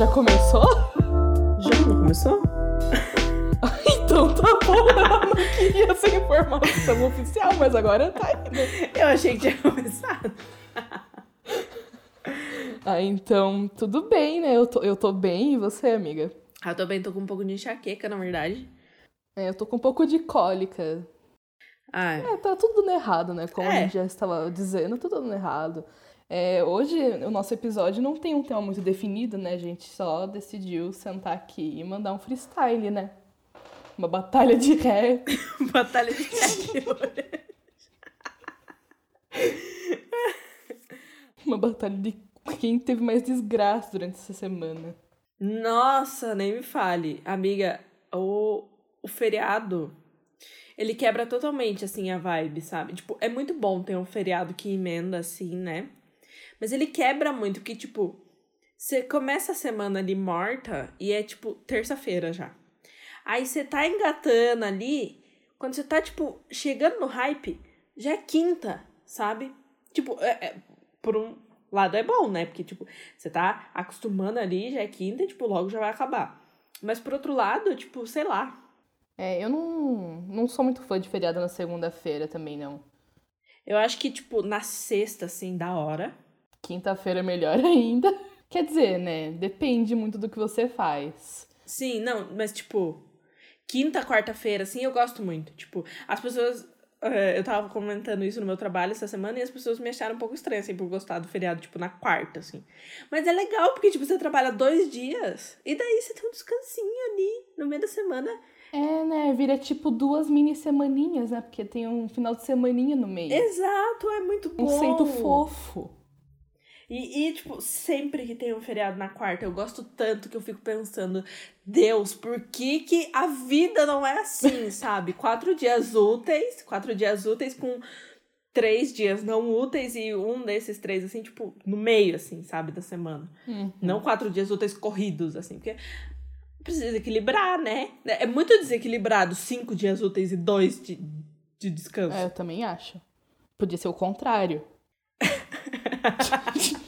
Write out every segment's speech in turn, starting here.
Já começou? Já não começou? então tá bom, eu não queria essa informação oficial, mas agora tá indo. Eu achei que tinha começado. Ah, então tudo bem, né? Eu tô, eu tô bem e você, amiga? Ah, eu tô bem, tô com um pouco de enxaqueca, na verdade. É, eu tô com um pouco de cólica. Ah, É, tá tudo dando errado, né? Como a É. gente já estava dizendo, tudo dando errado. É, hoje, o nosso episódio não tem um tema muito definido, né? A gente só decidiu sentar aqui e mandar um freestyle, né? Uma batalha de rap. batalha de rap. Uma batalha de quem teve mais desgraça durante essa semana. Nossa, nem me fale. Amiga, o, o feriado, ele quebra totalmente, assim, a vibe, sabe? Tipo, é muito bom ter um feriado que emenda, assim, né? Mas ele quebra muito, porque, tipo, você começa a semana ali morta e é, tipo, terça-feira já. Aí você tá engatando ali, quando você tá, tipo, chegando no hype, já é quinta, sabe? Tipo, é, é- por um lado é bom, né? Porque, tipo, você tá acostumando ali, já é quinta e, tipo, logo já vai acabar. Mas por outro lado, tipo, sei lá. É, eu não, não sou muito fã de feriado na segunda-feira também, não. Eu acho que, tipo, na sexta, assim, da hora. Quinta-feira é melhor ainda. Quer dizer, né? Depende muito do que você faz. Sim, não, mas, tipo, quinta, quarta-feira, assim, eu gosto muito. Tipo, as pessoas. eh, eu tava comentando isso no meu trabalho essa semana e as pessoas me acharam um pouco estranho, assim, por gostar do feriado, tipo, na quarta, assim. Mas é legal, porque, tipo, você trabalha dois dias e daí você tem um descansinho ali no meio da semana. É, né? Vira tipo duas mini semaninhas, né? Porque tem um final de semaninha no meio. Exato, é muito bom. Um centro fofo. E, e, tipo, sempre que tem um feriado na quarta, eu gosto tanto que eu fico pensando, Deus, por que, que a vida não é assim, sabe? Quatro dias úteis, quatro dias úteis com três dias não úteis e um desses três, assim, tipo, no meio, assim, sabe, da semana. Uhum. Não quatro dias úteis corridos, assim, porque precisa equilibrar, né? É muito desequilibrado cinco dias úteis e dois de, de descanso. É, eu também acho. Podia ser o contrário.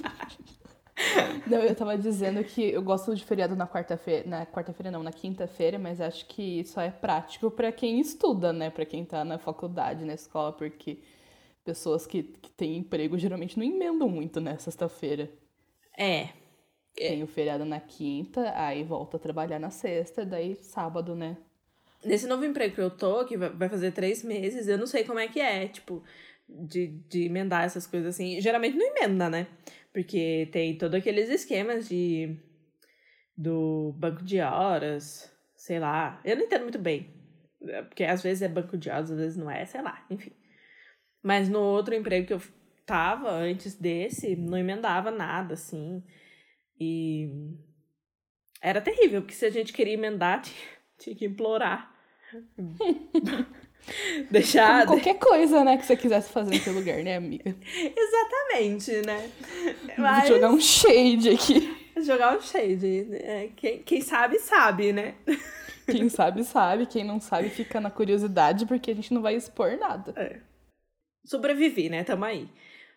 Não, eu tava dizendo que eu gosto de feriado na quarta-feira. Na quarta-feira não, na quinta-feira, mas acho que isso é prático pra quem estuda, né? Pra quem tá na faculdade, na escola, porque pessoas que, que têm emprego geralmente não emendam muito na sexta-feira. É. Tem o feriado na quinta, aí volta a trabalhar na sexta, daí sábado, né? Nesse novo emprego que eu tô, que vai- vai fazer três meses, eu não sei como é que é, tipo, de, de emendar essas coisas assim. Geralmente não emenda, né? Porque tem todos aqueles esquemas de. do banco de horas, sei lá. Eu não entendo muito bem. é, Porque às vezes é banco de horas, às vezes não é, sei lá, enfim. Mas no outro emprego que eu tava antes desse, não emendava nada, assim. E. Era terrível, porque se a gente queria emendar, tinha, tinha que implorar. Deixar. Como qualquer coisa, né, que você quisesse fazer no seu lugar, né, amiga? Exatamente, né? Vou Mas jogar um shade aqui. jogar um shade. né? Quem, quem sabe, sabe, né? Quem sabe, sabe. Quem não sabe, fica na curiosidade, porque a gente não vai expor nada. Sobrevivi, né? Tamo aí.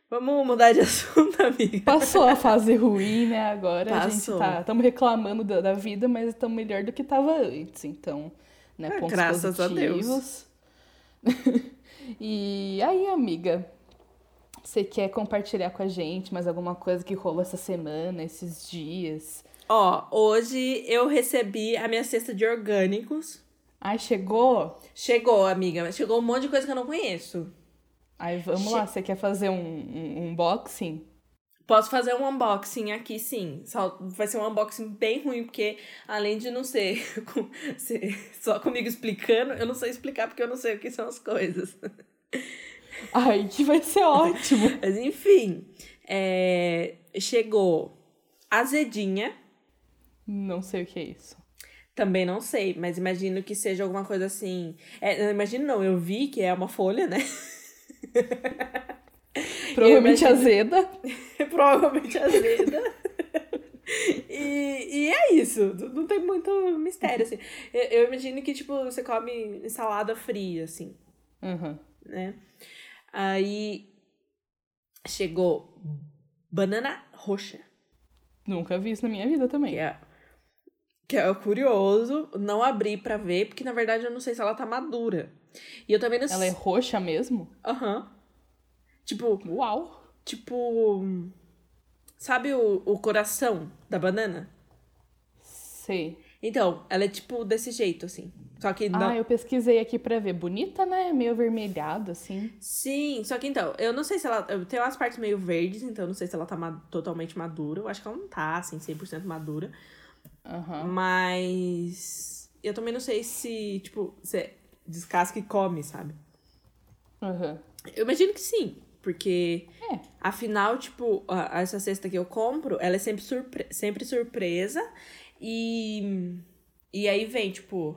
Vamos mudar de assunto, amiga. Passou a fase ruim, né? Agora Passou. a gente tá. Estamos reclamando da, da vida, mas estamos melhor do que tava antes. Então, né? É, Pontos graças a Deus. e aí, amiga? Você quer compartilhar com a gente mais alguma coisa que rolou essa semana, esses dias? Ó, hoje eu recebi a minha cesta de orgânicos. Ai, chegou? Chegou, amiga, mas chegou um monte de coisa que eu não conheço. Aí, vamos Che- lá. Você quer fazer um, um, um unboxing? Posso fazer um unboxing aqui, sim. Só vai ser um unboxing bem ruim, porque além de não ser, só comigo explicando, eu não sei explicar porque eu não sei o que são as coisas. Ai, que vai ser ótimo. Mas enfim, é, chegou azedinha. Não sei o que é isso. Também não sei, mas imagino que seja alguma coisa assim. É, imagino não, eu vi que é uma folha, né? Provavelmente imagino- azeda. Provavelmente azeda. E, e é isso, não tem muito mistério, assim. Eu, eu imagino que, tipo, você come salada fria, assim, Uhum. né? Aí chegou banana roxa. Nunca vi isso na minha vida também. Que é, que é curioso, não abri pra ver, porque na verdade eu não sei se ela tá madura. E eu também não Ela é roxa mesmo? Aham. Tipo, Uau! tipo. Sabe o, o coração da banana? Sei. Então, ela é tipo desse jeito, assim. Só que não. Ah, eu pesquisei aqui pra ver. Bonita, né? Meio avermelhada, assim. Sim, só que então, eu não sei se ela. eu- Tem umas partes meio verdes, então eu não sei se ela tá ma- totalmente madura. Eu acho que ela não tá, assim, 100% madura. Aham. Mas. Eu também não sei se, tipo, você descasca e come, sabe? Aham. Eu imagino que sim, porque. É. Afinal, tipo, a- essa cesta que eu compro, ela é sempre, surpre sempre surpresa. E. E aí vem, tipo,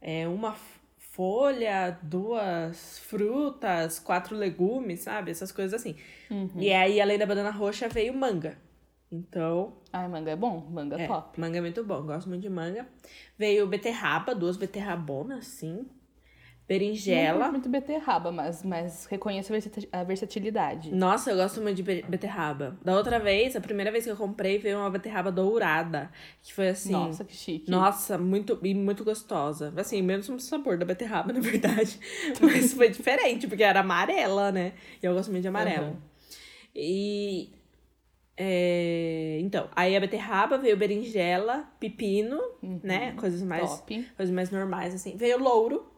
é uma folha, duas frutas, quatro legumes, sabe? Essas coisas assim. Uhum. E aí, além da banana roxa, veio manga. Então, Ai, manga é bom. Manga é, top. manga é muito bom, gosto muito de manga. Veio beterraba, duas beterrabonas, sim. Não Berinjela. curto muito beterraba, mas, mas reconheço a versati- a versatilidade. Nossa, eu gosto muito de be- beterraba. Da outra vez, a primeira vez que eu comprei, veio uma beterraba dourada. Que foi assim. Nossa, que chique. Nossa, muito, e muito gostosa. Assim, menos o sabor da beterraba, na verdade. Mas foi diferente, porque era amarela, né? E eu gosto muito de amarelo. Aham. E. é, então, aí a beterraba, veio berinjela, pepino, né? Coisas mais, Uhum. Top. coisas mais normais, assim. Veio louro.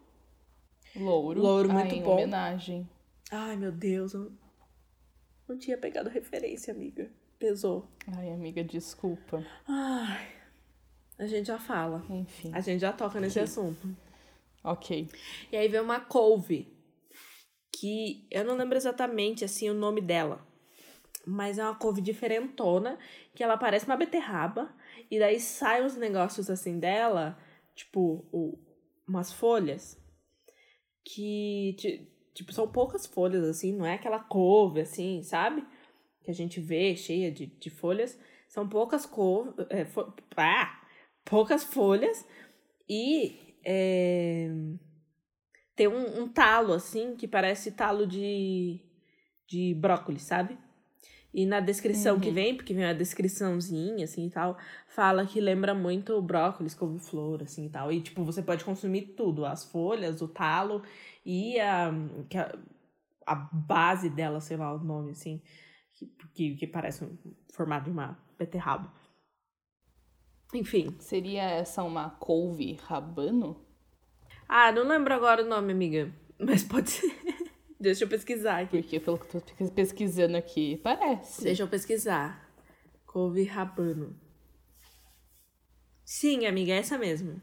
Louro. Louro Ai, muito em bom. homenagem. Ai, meu Deus, eu não tinha pegado referência, amiga. Pesou. Ai, amiga, desculpa. Ai, a gente já fala. Enfim. A gente já toca nesse Que- assunto. Ok. E aí veio uma couve, que eu não lembro exatamente, assim, o nome dela. Mas é uma couve diferentona, que ela parece uma beterraba. E daí saem uns negócios, assim, dela, tipo, o- umas folhas, que, ti- tipo, são poucas folhas, assim, não é aquela couve, assim, sabe? Que a gente vê cheia de, de folhas. São poucas couve, é, fo- ah, poucas folhas e é, tem um, um talo, assim, que parece talo de, de brócolis, sabe? E na descrição que Uhum. vem, porque vem uma descriçãozinha, assim, e tal, fala que lembra muito brócolis, couve-flor, assim, e tal. E, tipo, você pode consumir tudo, as folhas, o talo e a, que a, a base dela, sei lá o nome, assim, que, que, que parece um formato de uma beterraba. Enfim. Seria essa uma couve rabano? Ah, não lembro agora o nome, amiga. Mas pode ser. Deixa eu pesquisar aqui. Porque pelo que eu tô pes- pesquisando aqui, parece. Deixa eu pesquisar. Couve rabano. Sim, amiga, é essa mesmo.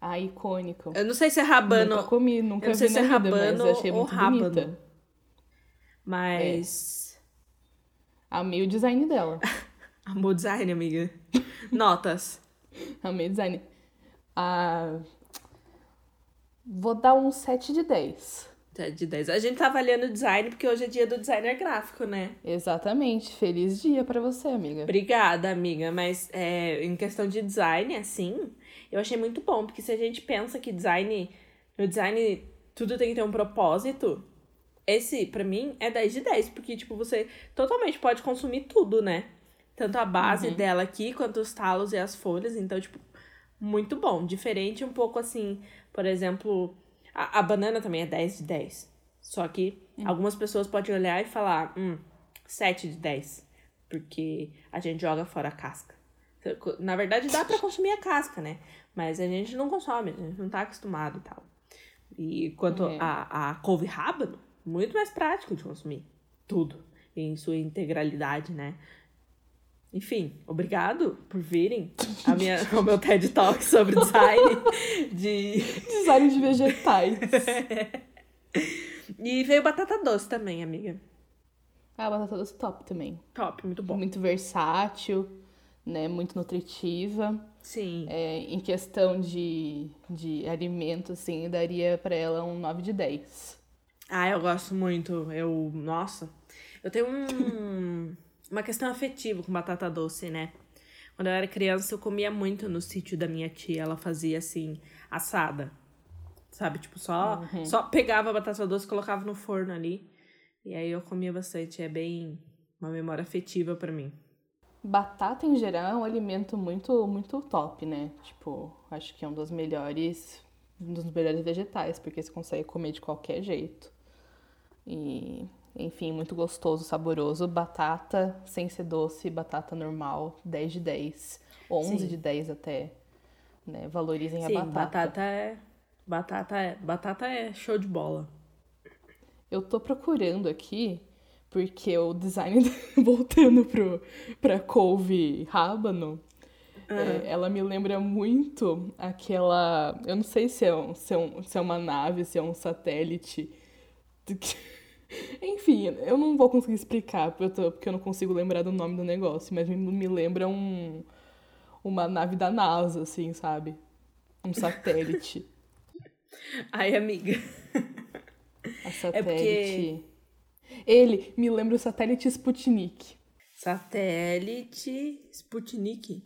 Ah, icônico. Eu não sei se é rabano, Nunca comi, nunca eu não sei se é vida, rabano mas achei ou muito rábano. bonita. mas. Amei o design dela. Amor design, amiga. Notas. Amei o design. Ah, vou dar um 7 de 10. De 10. A gente tá avaliando o design porque hoje é dia do designer gráfico, né? Exatamente. Feliz dia pra você, amiga. Obrigada, amiga. Mas é, em questão de design, assim, eu achei muito bom. Porque se a gente pensa que design. No design tudo tem que ter um propósito. Esse, pra mim, é 10 de 10. Porque, tipo, você totalmente pode consumir tudo, né? Tanto a base Uhum. dela aqui, quanto os talos e as folhas. Então, tipo, muito bom. Diferente um pouco assim, por exemplo, a, a banana também é 10 de 10. Só que algumas pessoas podem olhar e falar, hum, 7 de 10. Porque a gente joga fora a casca. Na verdade, dá pra consumir a casca, né? Mas a gente não consome, a gente não tá acostumado e tal. E quanto É. a, a couve rábano, muito mais prático de consumir. Tudo. Em sua integralidade, né? Enfim, obrigado por virem a minha, ao meu TED Talk sobre design de... Design de vegetais. E veio batata doce também, amiga. ah, batata doce top também. Top, muito bom. Muito versátil, né? Muito nutritiva. Sim. É, em questão de, de alimento, assim, daria pra ela um 9 de 10. Ah, eu gosto muito. Eu, nossa, eu tenho um, uma questão afetiva com batata doce, né? Quando eu era criança, eu comia muito no sítio da minha tia. Ela fazia assim, assada. Sabe? Tipo, só, só pegava a batata doce colocava no forno ali. E aí eu comia bastante. É bem uma memória afetiva pra mim. batata em geral é um alimento muito, muito top, né? Tipo, acho que é um dos melhores, um dos melhores vegetais, porque você consegue comer de qualquer jeito. E, enfim, muito gostoso, saboroso. Batata sem ser doce, batata normal, 10 de 10. 11 Sim. de 10 até. Né? Valorizem Sim, a batata. batata é batata é batata é show de bola. Eu tô procurando aqui porque o design voltando pro para couve rábano, uhum. é, ela me lembra muito aquela, eu não sei se é, um, se, é um, se é uma nave, se é um satélite. Enfim, eu não vou conseguir explicar porque eu, tô, porque eu não consigo lembrar do nome do negócio, mas me, me lembra um uma nave da NASA, assim, sabe? Um satélite. Ai, amiga. A satélite. É porque... Ele me lembra o satélite Sputnik. Satélite Sputnik?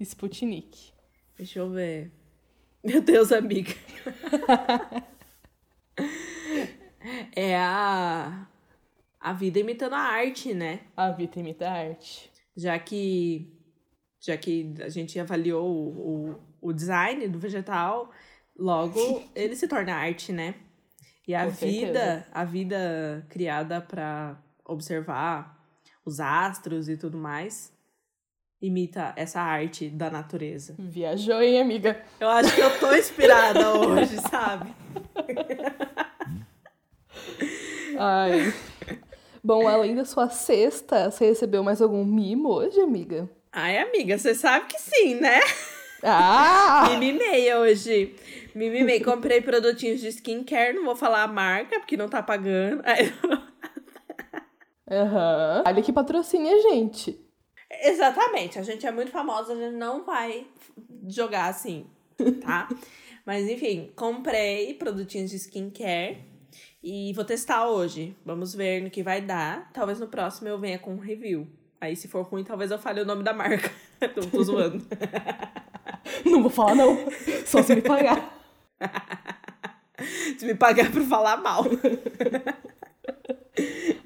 Sputnik. Deixa eu ver. Meu Deus, amiga. é a. A vida imitando a arte, né? A vida imita a arte. Já que já que a gente avaliou o, o, o design do vegetal, logo ele se torna arte, né? E a Com vida, certeza. a vida criada para observar os astros e tudo mais, imita essa arte da natureza. Viajou, hein, amiga? Eu acho que eu tô inspirada hoje, sabe? Ai. Bom, além da sua cesta, você recebeu mais algum mimo hoje, amiga? Ai, amiga, você sabe que sim, né? Ah! Me mimei hoje. Me mimei. Comprei produtinhos de skincare, não vou falar a marca, porque não tá pagando. Aham. Uhum. Olha que patrocine a gente. Exatamente. A gente é muito famosa, a gente não vai jogar assim, tá? Mas enfim, comprei produtinhos de skincare e vou testar hoje. Vamos ver no que vai dar. Talvez no próximo eu venha com um review. Aí, se for ruim, talvez eu fale o nome da marca. tô, tô zoando. não vou falar, não. Só se me pagar. se me pagar pra falar mal.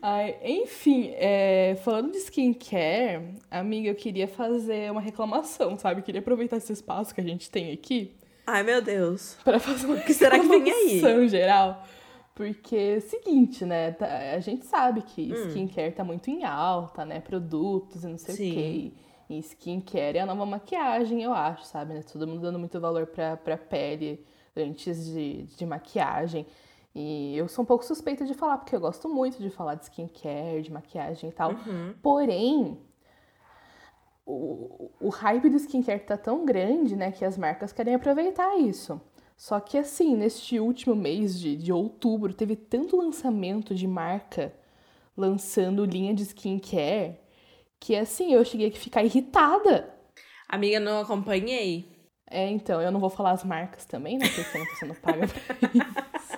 Ai, enfim, é, falando de skincare, amiga, eu queria fazer uma reclamação, sabe? Queria aproveitar esse espaço que a gente tem aqui. Ai, meu Deus. Para fazer uma o que será que vem aí? geral. Porque é o seguinte, né? Tá, a gente sabe que hum. skincare tá muito em alta, né? Produtos e não sei Sim. o quê. E skincare é a nova maquiagem, eu acho, sabe? Né? Todo mundo dando muito valor pra, pra pele antes de, de maquiagem. E eu sou um pouco suspeita de falar, porque eu gosto muito de falar de skincare, de maquiagem e tal. Uhum. Porém, o, o hype do skincare tá tão grande, né, que as marcas querem aproveitar isso. Só que assim, neste último mês de, de outubro, teve tanto lançamento de marca lançando linha de skincare que assim, eu cheguei a ficar irritada. Amiga, não acompanhei. É, então, eu não vou falar as marcas também, né? Porque eu não tô sendo paga pra isso.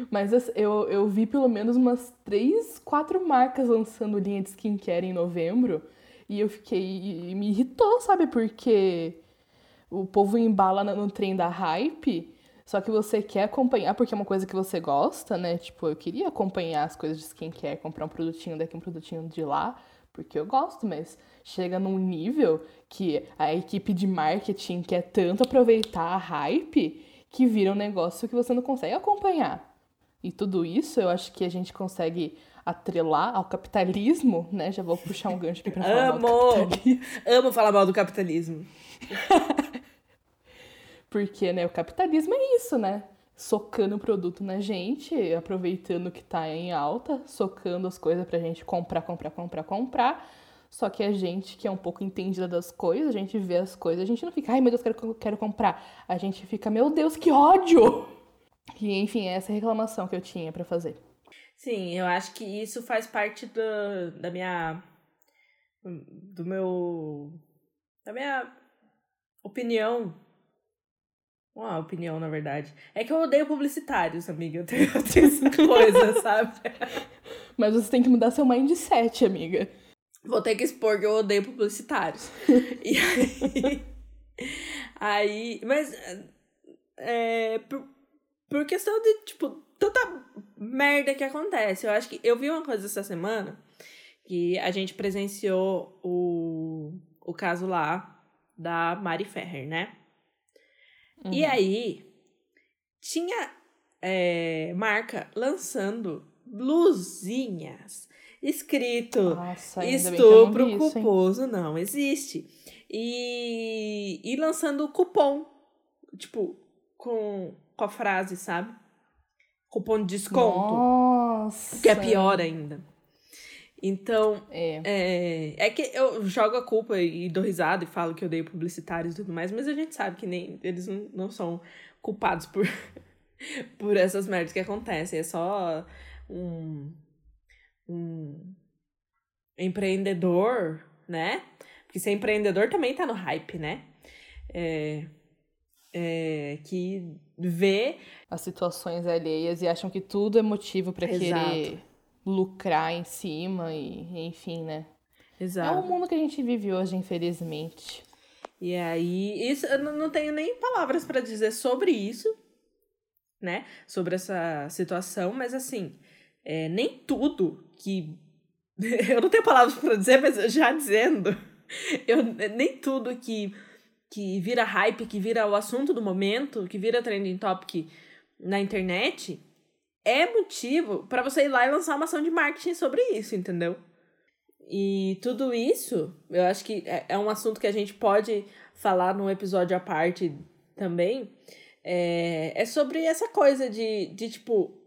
Mas assim, eu, eu vi pelo menos umas três, quatro marcas lançando linha de skincare em novembro. E eu fiquei. me irritou, sabe? Porque o povo embala no trem da hype, só que você quer acompanhar porque é uma coisa que você gosta, né? Tipo, eu queria acompanhar as coisas de skincare, comprar um produtinho daqui, um produtinho de lá, porque eu gosto, mas chega num nível que a equipe de marketing quer tanto aproveitar a hype que vira um negócio que você não consegue acompanhar. E tudo isso eu acho que a gente consegue atrelar ao capitalismo, né? Já vou puxar um gancho aqui pra falar Amo! mal do capitalismo. Amo falar mal do capitalismo. Porque, né, o capitalismo é isso, né? Socando o produto na gente, aproveitando que tá em alta, socando as coisas pra gente comprar, comprar, comprar, comprar. Só que a gente que é um pouco entendida das coisas, a gente vê as coisas, a gente não fica, ai meu Deus, quero, quero comprar. A gente fica, meu Deus, que ódio! E enfim, é essa reclamação que eu tinha para fazer. Sim, eu acho que isso faz parte do, da minha. do meu. da minha opinião. Uma opinião, na verdade. É que eu odeio publicitários, amiga. Eu tenho, eu tenho essa coisa, sabe? Mas você tem que mudar seu mindset, amiga. Vou ter que expor que eu odeio publicitários. e aí. Aí. Mas. É, por, por questão de, tipo, tanta merda que acontece. Eu acho que. Eu vi uma coisa essa semana Que a gente presenciou o, o caso lá da Mari Ferrer, né? Uhum. E aí, tinha é, marca lançando blusinhas escrito Nossa, estupro não culposo não existe. E, e lançando cupom, tipo, com, com a frase, sabe? Cupom de desconto. Nossa. Que é pior ainda. Então, é. é. É, que eu jogo a culpa e dou risada e falo que eu odeio publicitários e tudo mais, mas a gente sabe que nem eles não, não são culpados por, por essas merdas que acontecem. É só um, um empreendedor, né? Porque ser empreendedor também tá no hype, né? É, é, que vê as situações alheias e acham que tudo é motivo para querer lucrar em cima e enfim, né? Exato. É o mundo que a gente vive hoje, infelizmente. E aí, isso eu não tenho nem palavras para dizer sobre isso, né? Sobre essa situação, mas assim, é, nem tudo que. eu não tenho palavras para dizer, mas já dizendo, eu, nem tudo que, que vira hype, que vira o assunto do momento, que vira trending topic na internet, é motivo para você ir lá e lançar uma ação de marketing sobre isso, entendeu? E tudo isso, eu acho que é, é um assunto que a gente pode falar num episódio à parte também. É, é sobre essa coisa de, de, tipo,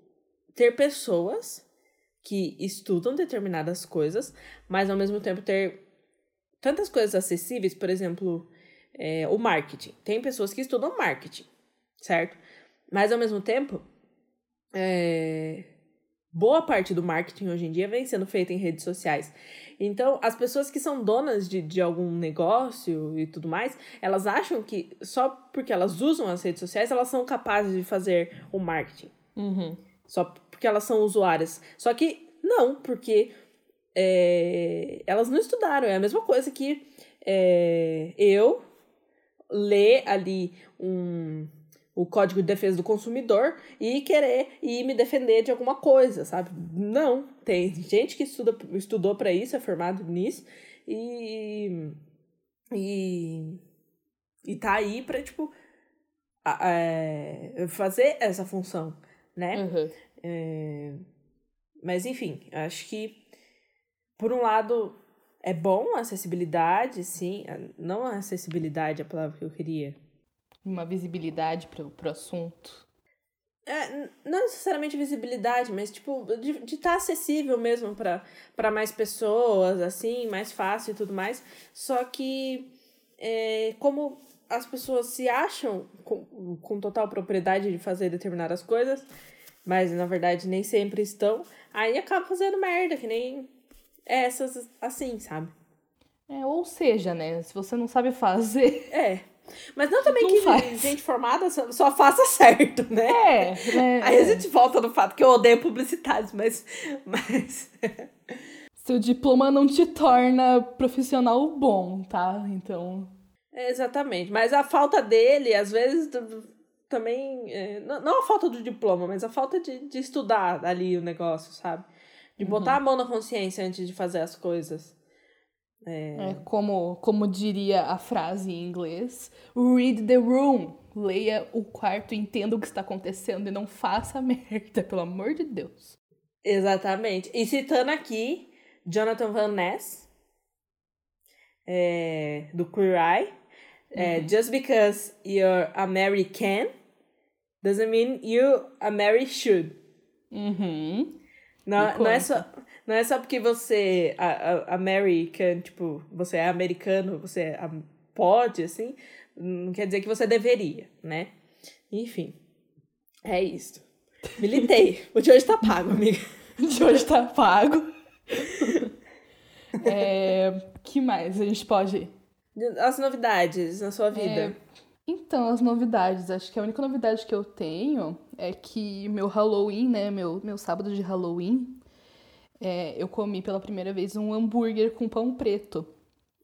ter pessoas que estudam determinadas coisas, mas ao mesmo tempo ter tantas coisas acessíveis, por exemplo, é, o marketing. Tem pessoas que estudam marketing, certo? Mas ao mesmo tempo, é, boa parte do marketing hoje em dia vem sendo feita em redes sociais. Então, as pessoas que são donas de, de algum negócio e tudo mais, elas acham que só porque elas usam as redes sociais, elas são capazes de fazer o marketing. Uhum. Só porque elas são usuárias. Só que não, porque é, elas não estudaram. É a mesma coisa que é, eu ler ali um, o Código de Defesa do Consumidor e querer ir me defender de alguma coisa, sabe? Não, tem gente que estuda, estudou para isso, é formado nisso e e e tá aí para tipo é, fazer essa função, né? Uhum. É, mas enfim, acho que por um lado é bom a acessibilidade, sim, não a acessibilidade é a palavra que eu queria uma visibilidade para o assunto. É, não necessariamente visibilidade, mas tipo, de estar tá acessível mesmo para mais pessoas, assim, mais fácil e tudo mais. Só que, é, como as pessoas se acham com, com total propriedade de fazer determinadas coisas, mas na verdade nem sempre estão, aí acaba fazendo merda, que nem essas assim, sabe? É, ou seja, né? Se você não sabe fazer. É. Mas não também não que faz. gente formada só faça certo, né? É, é. Aí a gente volta no fato que eu odeio publicidades, mas. mas... Seu diploma não te torna profissional bom, tá? Então. É, exatamente. Mas a falta dele, às vezes, também. É, não a falta do diploma, mas a falta de, de estudar ali o negócio, sabe? De botar uhum. a mão na consciência antes de fazer as coisas. É... é... como, como diria a frase em inglês: read the room. Leia o quarto, entenda o que está acontecendo e não faça merda, pelo amor de Deus. Exatamente. E citando aqui Jonathan Van Ness, é, do Queer Eye, é, uhum. Just because you're American doesn't mean you Mary should. Uhum. Não, não é só não é só porque você, a, a, American, tipo, você é americano, você é, pode, assim, não quer dizer que você deveria, né? Enfim, é isso. Militei. o de hoje tá pago, amiga. O de hoje tá pago. é, que mais a gente pode... As novidades na sua vida. É, então, as novidades. Acho que a única novidade que eu tenho é que meu Halloween, né? Meu, meu sábado de Halloween é, eu comi pela primeira vez um hambúrguer com pão preto.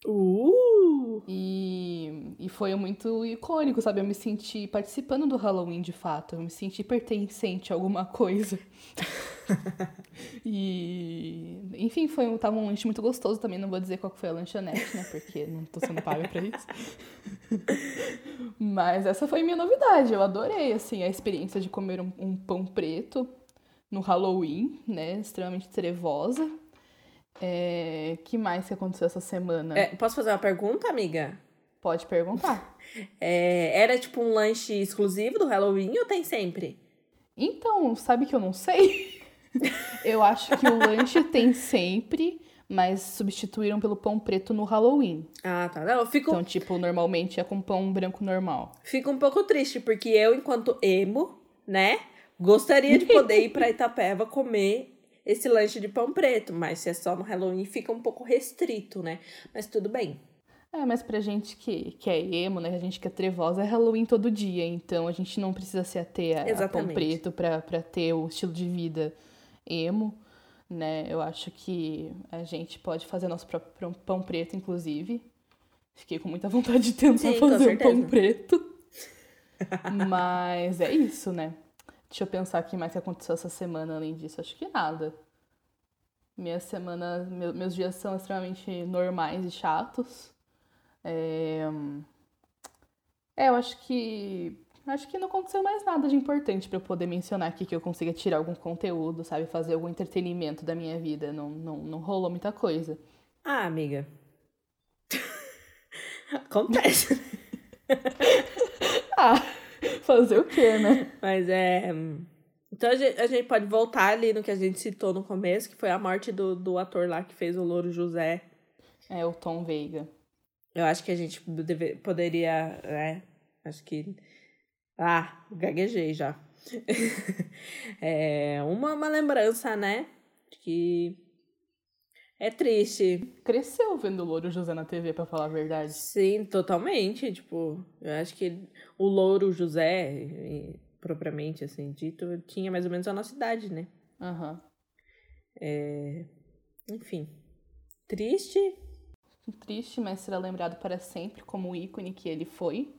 Uh! E, e foi muito icônico, sabe? Eu me senti participando do Halloween de fato. Eu me senti pertencente a alguma coisa. e. Enfim, foi, tava um lanche muito gostoso também. Não vou dizer qual foi a lanchonete, né? Porque não tô sendo paga pra isso. Mas essa foi minha novidade. Eu adorei, assim, a experiência de comer um, um pão preto no Halloween, né? Extremamente trevosa. É, que mais que aconteceu essa semana? É, posso fazer uma pergunta, amiga? Pode perguntar. É, era tipo um lanche exclusivo do Halloween ou tem sempre? Então, sabe que eu não sei? Eu acho que o lanche tem sempre, mas substituíram pelo pão preto no Halloween. Ah, tá. Não, eu fico... Então, tipo, normalmente é com pão branco normal. Fico um pouco triste, porque eu, enquanto emo, né, gostaria de poder ir pra Itapeva comer esse lanche de pão preto, mas se é só no Halloween fica um pouco restrito, né? Mas tudo bem. É, mas pra gente que, que é emo, né? A gente que é trevosa, é Halloween todo dia. Então a gente não precisa se ater a, a pão preto pra, pra ter o estilo de vida emo, né? Eu acho que a gente pode fazer nosso próprio pão preto, inclusive. Fiquei com muita vontade de tentar Sim, fazer um pão preto. mas é isso, né? Deixa eu pensar o que mais que aconteceu essa semana além disso. Acho que nada. Minha semana, meu, meus dias são extremamente normais e chatos. É... é, eu acho que acho que não aconteceu mais nada de importante para eu poder mencionar aqui que eu consiga tirar algum conteúdo, sabe, fazer algum entretenimento da minha vida. Não, não, não rolou muita coisa. Ah, amiga. Acontece. ah. Fazer o quê, né? Mas é. Então a gente, a gente, pode voltar ali no que a gente citou no começo, que foi a morte do, do ator lá que fez o Louro José. É, o Tom Veiga. Eu acho que a gente deve, poderia. É, acho que. Ah, gaguejei já. é uma, uma lembrança, né? De que é triste. Cresceu vendo o Louro José na TV, para falar a verdade. Sim, totalmente. Tipo, eu acho que o Louro José, propriamente assim dito, tinha mais ou menos a nossa idade, né? Aham. Uhum. É... Enfim. Triste. Triste, mas será lembrado para sempre como o ícone que ele foi.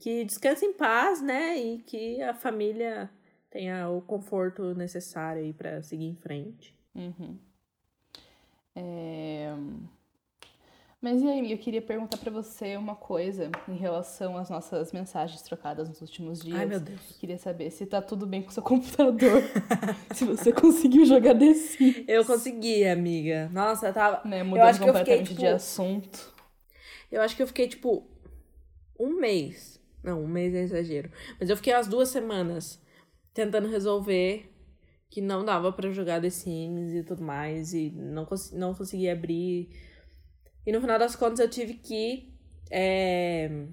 Que descanse em paz, né? E que a família tenha o conforto necessário aí para seguir em frente. Uhum. É... Mas e aí, eu queria perguntar para você uma coisa em relação às nossas mensagens trocadas nos últimos dias. Ai, meu Deus. Queria saber se tá tudo bem com o seu computador. se você conseguiu jogar Sims. Eu consegui, amiga. Nossa, eu tava. Né, mudando eu completamente que eu fiquei, tipo... de assunto. Eu acho que eu fiquei, tipo, um mês. Não, um mês é exagero. Mas eu fiquei umas duas semanas tentando resolver que não dava para jogar The Sims e tudo mais, e não, cons não conseguia abrir. E no final das contas eu tive que. É...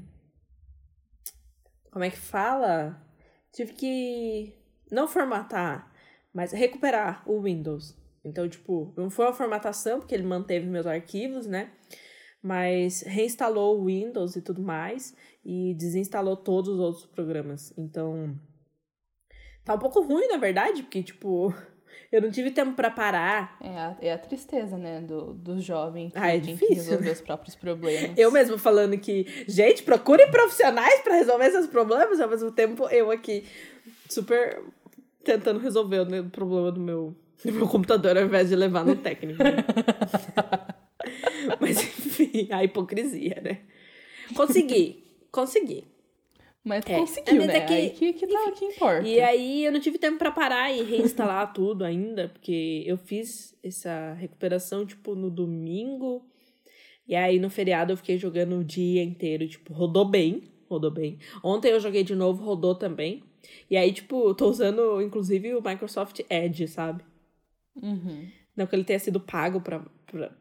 Como é que fala? Tive que não formatar, mas recuperar o Windows. Então, tipo, não foi uma formatação, porque ele manteve meus arquivos, né? Mas reinstalou o Windows e tudo mais, e desinstalou todos os outros programas. Então, Tá um pouco ruim, na verdade, porque, tipo, eu não tive tempo para parar. É a, é a tristeza, né, do, do jovem que ah, é tem difícil, que resolver né? os próprios problemas. Eu mesmo falando que, gente, procure profissionais para resolver seus problemas, ao mesmo tempo eu aqui super tentando resolver o problema do meu, do meu computador ao invés de levar no técnico. Né? Mas enfim, a hipocrisia, né? Consegui, consegui. Mas é. conseguiu, né? É que, aí que, que, tá, que importa. E aí eu não tive tempo para parar e reinstalar tudo ainda, porque eu fiz essa recuperação, tipo, no domingo. E aí no feriado eu fiquei jogando o dia inteiro, tipo, rodou bem, rodou bem. Ontem eu joguei de novo, rodou também. E aí, tipo, tô usando, inclusive, o Microsoft Edge, sabe? Uhum. Não que ele tenha sido pago pra,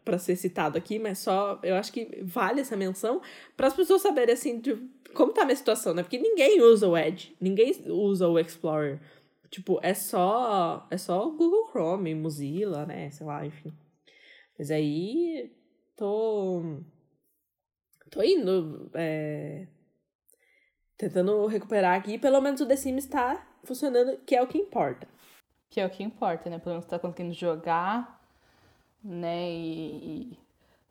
pra ser citado aqui, mas só eu acho que vale essa menção para as pessoas saberem, assim, de como tá a minha situação, né? Porque ninguém usa o Edge, ninguém usa o Explorer. Tipo, é só é só Google Chrome, Mozilla, né? Sei lá, enfim. Mas aí tô tô indo é, tentando recuperar aqui, pelo menos o The Sims está funcionando, que é o que importa. Que é o que importa, né? Pelo menos tá conseguindo jogar, né? E, e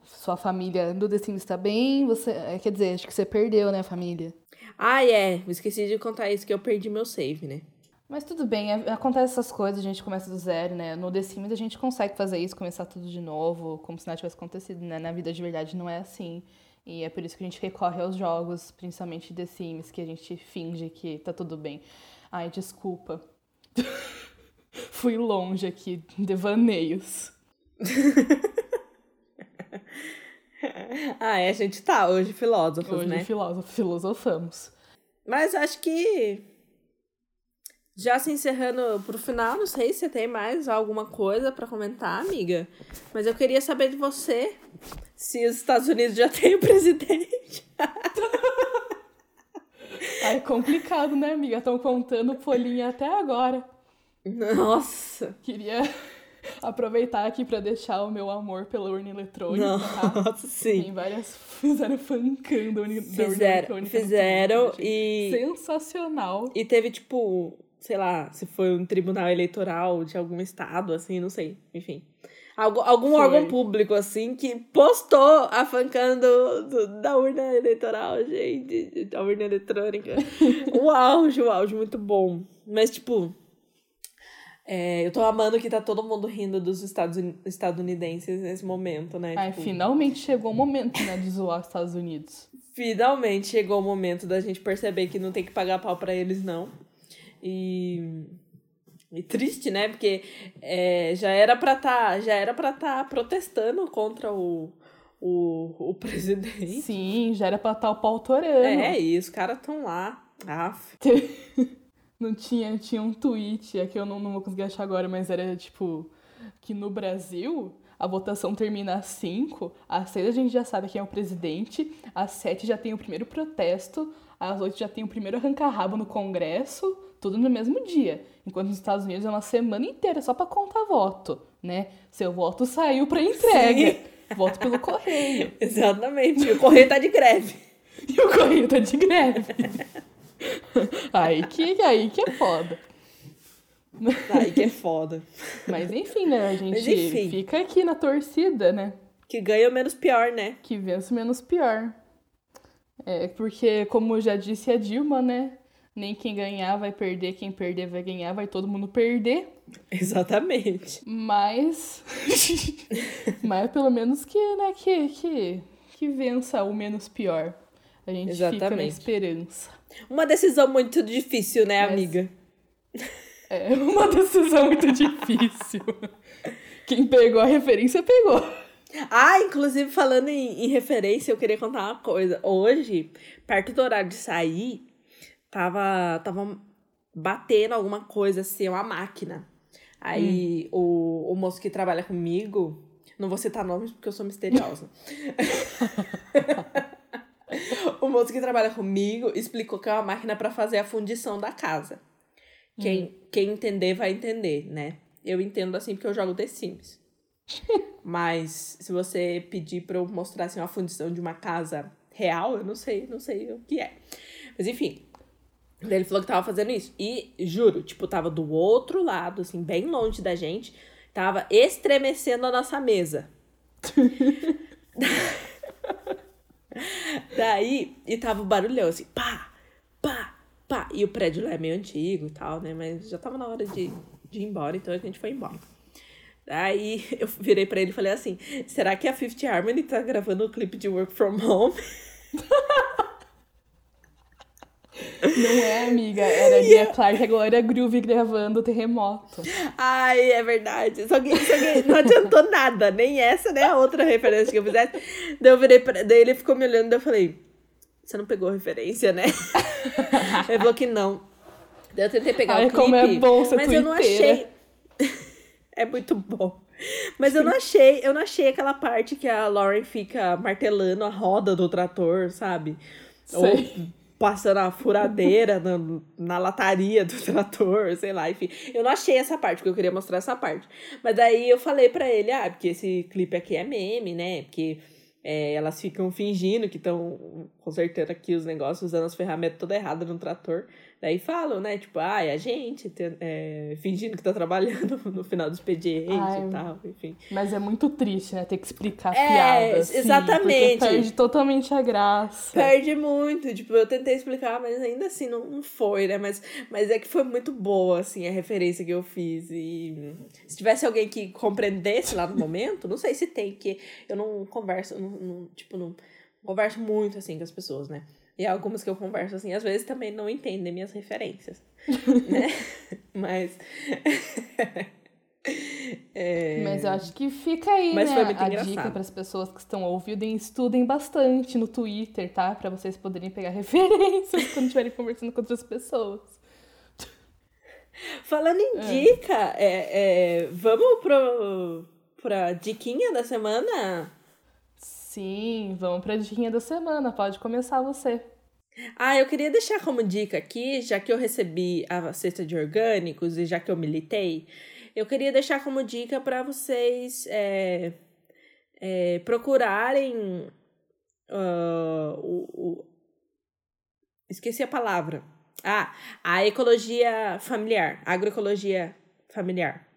sua família do The Sims está bem, você. é, Quer dizer, acho que você perdeu, né, família? Ah, é. Esqueci de contar isso, que eu perdi meu save, né? Mas tudo bem, é- acontece essas coisas, a gente começa do zero, né? No The Sims a gente consegue fazer isso, começar tudo de novo, como se nada tivesse acontecido, né? Na vida de verdade não é assim. E é por isso que a gente recorre aos jogos, principalmente The Sims, que a gente finge que tá tudo bem. Ai, desculpa. Fui longe aqui, devaneios. ah, é, a gente tá hoje filósofos, Hoje né? filósofo, filosofamos. Mas acho que. Já se encerrando pro final, não sei se você tem mais alguma coisa pra comentar, amiga. Mas eu queria saber de você se os Estados Unidos já tem o presidente. É complicado, né, amiga? Estão contando folhinha até agora. Nossa! Queria aproveitar aqui pra deixar o meu amor pela urna eletrônica, tá? Nossa, sim. Tem várias. Fizeram fancando da urna eletrônica. fizeram Twitter, e, Sensacional. e teve tipo, sei lá, se foi um tribunal eleitoral de algum estado, assim, não sei, enfim. Algum, algum Foi. órgão público, assim, que postou a fancando do- da urna eleitoral, gente, da urna eletrônica. o auge, o auge, muito bom. Mas, tipo, é, eu tô amando que tá todo mundo rindo dos Estados, Uni- estadunidenses nesse momento, né? Ai, Tipo, finalmente chegou o momento, né, de zoar os Estados Unidos. Finalmente chegou o momento da gente perceber que não tem que pagar pau pra eles, não. E. E triste, né? Porque é, já era pra tá, já era pra tá protestando contra o, o, o presidente. Sim, já era pra estar o pau torando. É, e os caras tão lá. Aff. Não tinha, tinha um tweet, é que eu não, não vou conseguir achar agora, mas era tipo que no Brasil a votação termina às 5, às 6 a gente já sabe quem é o presidente, às 7 já tem o primeiro protesto, às 8 já tem o primeiro arranca-rabo no Congresso, tudo no mesmo dia. Enquanto nos Estados Unidos é uma semana inteira só pra contar voto, né? Seu voto saiu pra entrega. Voto pelo correio. Exatamente. O correio tá de greve. E o correio tá de greve. aí, que, aí que é foda. Aí que é foda. Mas enfim, né? A gente enfim. fica aqui na torcida, né? Que ganha o menos pior, né? Que vence menos pior. É, porque, como já disse a Dilma, né? Nem quem ganhar vai perder, quem perder vai ganhar, vai todo mundo perder. Exatamente. Mas. mas pelo menos que, né, que, que, que vença o menos pior. A gente fica na Exatamente. esperança. Uma decisão muito difícil, né, Mas- amiga? É uma decisão muito difícil. Quem pegou a referência pegou. Ah, inclusive, falando em, em referência, eu queria contar uma coisa. Hoje, perto do horário de sair, tava, tava batendo alguma coisa assim, uma máquina. Aí o, o moço que trabalha comigo, não vou citar nomes porque eu sou misteriosa. o moço que trabalha comigo explicou que é uma máquina para fazer a fundição da casa. Quem, quem entender vai entender, né? Eu entendo assim porque eu jogo The Sims. Mas se você pedir pra eu mostrar assim, uma fundição de uma casa real, eu não sei, não sei o que é. Mas enfim. Ele falou que tava fazendo isso. E juro, tipo, tava do outro lado, assim, bem longe da gente. Tava estremecendo a nossa mesa. Daí, e tava o barulhão, assim, pá, pá, pá. E o prédio lá é meio antigo e tal, né? Mas já tava na hora de, de ir embora, então a gente foi embora. Daí eu virei pra ele e falei assim: será que a Fifth Harmony tá gravando o clipe de Work From Home? Não é, amiga? Era a Lia Clark a Glória Groove gravando o terremoto. Ai, é verdade. Só que, só que não adiantou nada, nem essa, nem a outra referência que eu fizesse. Daí eu virei pra. Daí ele ficou me olhando e eu falei: Você não pegou a referência, né? ele falou que não. Daí eu tentei pegar Ai, o clipe. como é bom ser Mas eu não achei. é muito bom. Mas eu não achei, eu não achei aquela parte que a Lauren fica martelando a roda do trator, sabe? Sei. Ou passando a furadeira na, na lataria do trator, sei lá, enfim. Eu não achei essa parte, porque eu queria mostrar essa parte. Mas daí eu falei pra ele, ah, porque esse clipe aqui é meme, né? Porque é, elas ficam fingindo que estão consertando aqui os negócios, usando as ferramentas toda errada no trator. Daí falam, né? Tipo, ai, a gente é, fingindo que tá trabalhando no final do expediente ai, e tal, enfim. Mas é muito triste, né? Ter que explicar a é, piada. Assim, exatamente. perde totalmente a graça. Perde muito. Tipo, eu tentei explicar, mas ainda assim não, não foi, né? Mas, mas é que foi muito boa, assim, a referência que eu fiz. E se tivesse alguém que compreendesse lá no momento, não sei se tem, porque eu não converso, não, não, tipo, não converso muito, assim, com as pessoas, né? E algumas que eu converso assim, às vezes também não entendem minhas referências. né? Mas. é... Mas eu acho que fica aí, Mas né? a engraçado. dica para as pessoas que estão ouvindo e estudem bastante no Twitter, tá? Para vocês poderem pegar referências quando estiverem conversando com outras pessoas. Falando em é. dica, é, é, vamos pro, pra diquinha da semana? Sim, vamos para a dica da semana. Pode começar você. Ah, eu queria deixar como dica aqui, já que eu recebi a cesta de orgânicos e já que eu militei, eu queria deixar como dica para vocês é, é, procurarem uh, o, o, Esqueci a palavra. Ah, a ecologia familiar, agroecologia familiar,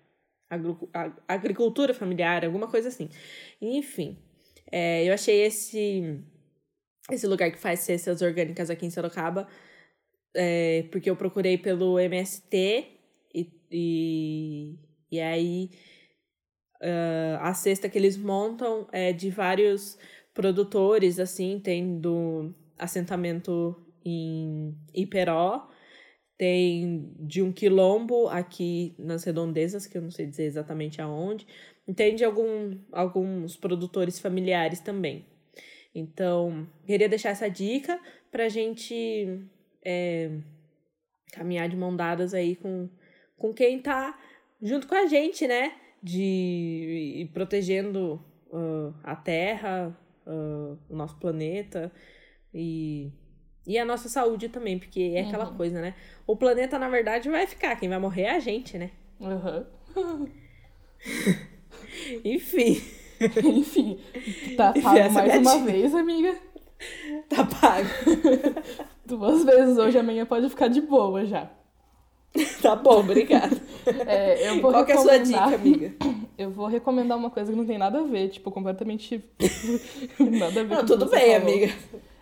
agro, agricultura familiar, alguma coisa assim. Enfim, é, eu achei esse, esse lugar que faz cestas orgânicas aqui em Sorocaba, é, porque eu procurei pelo MST e, e, e aí uh, a cesta que eles montam é de vários produtores, assim, tem do assentamento em Iperó, tem de um quilombo aqui nas redondezas, que eu não sei dizer exatamente aonde, entende algum, alguns produtores familiares também. Então, queria deixar essa dica para a gente é, caminhar de mão dadas aí com, com quem está junto com a gente, né? De ir protegendo uh, a Terra, uh, o nosso planeta e, e a nossa saúde também, porque é aquela uhum. coisa, né? O planeta, na verdade, vai ficar, quem vai morrer é a gente, né? Uhum. Enfim. Enfim. Tá pago mais uma dica. vez, amiga. Tá pago. Duas vezes hoje, amanhã pode ficar de boa já. Tá bom, obrigada. É, eu vou Qual é a sua dica, amiga? Eu vou recomendar uma coisa que não tem nada a ver, tipo, completamente nada a ver não, tudo bem, falou. amiga.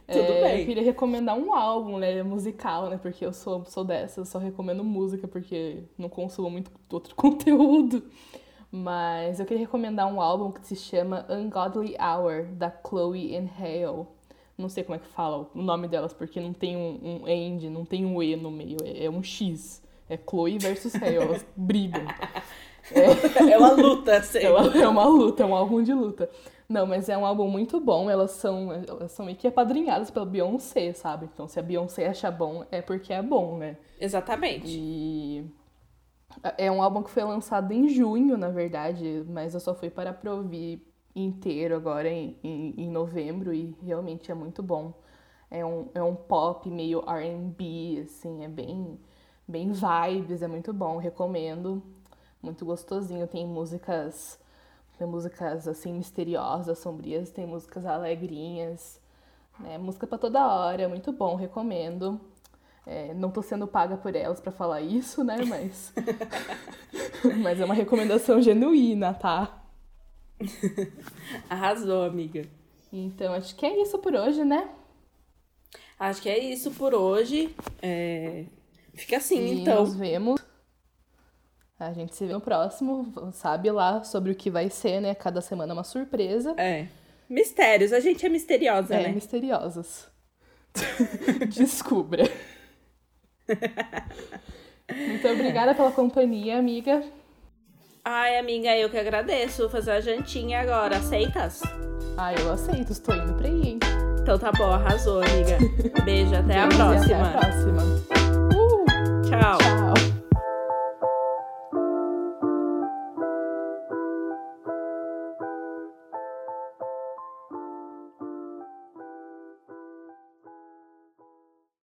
Tudo é, bem. Eu queria recomendar um álbum, né, musical, né, porque eu sou, sou dessa, eu só recomendo música porque não consumo muito outro conteúdo. Mas eu queria recomendar um álbum que se chama Ungodly Hour, da Chloe and Hale. Não sei como é que fala o nome delas, porque não tem um, um end, não tem um E no meio, é, é um X. É Chloe versus Hale, elas brigam. É, é uma luta, sei. É uma, é uma luta, é um álbum de luta. Não, mas é um álbum muito bom. Elas são, elas são meio que apadrinhadas pela Beyoncé, sabe? Então, se a Beyoncé acha bom, é porque é bom, né? Exatamente. E é um álbum que foi lançado em junho, na verdade, mas eu só fui para pra ouvir inteiro agora em, em, em novembro e realmente é muito bom. É um, é um pop meio R&B, assim, é bem, bem vibes, é muito bom, recomendo. Muito gostosinho, tem músicas, tem músicas assim misteriosas, sombrias, tem músicas alegrinhas, né? Música para toda hora, é muito bom, recomendo. É, não tô sendo paga por elas para falar isso, né? Mas. Mas é uma recomendação genuína, tá? Arrasou, amiga. Então, acho que é isso por hoje, né? Acho que é isso por hoje. É... Fica assim, e então. Nos vemos. A gente se vê no próximo. Sabe lá sobre o que vai ser, né? Cada semana uma surpresa. É. Mistérios. A gente é misteriosa, é, né? É, misteriosas. Descubra. Muito obrigada pela companhia, amiga. Ai, amiga, eu que agradeço. Vou fazer a jantinha agora. Aceitas? Ah, eu aceito. Estou indo pra ir. Então tá bom, arrasou, amiga. Beijo, até Beijo, a próxima. Até a próxima. Uh, tchau. tchau.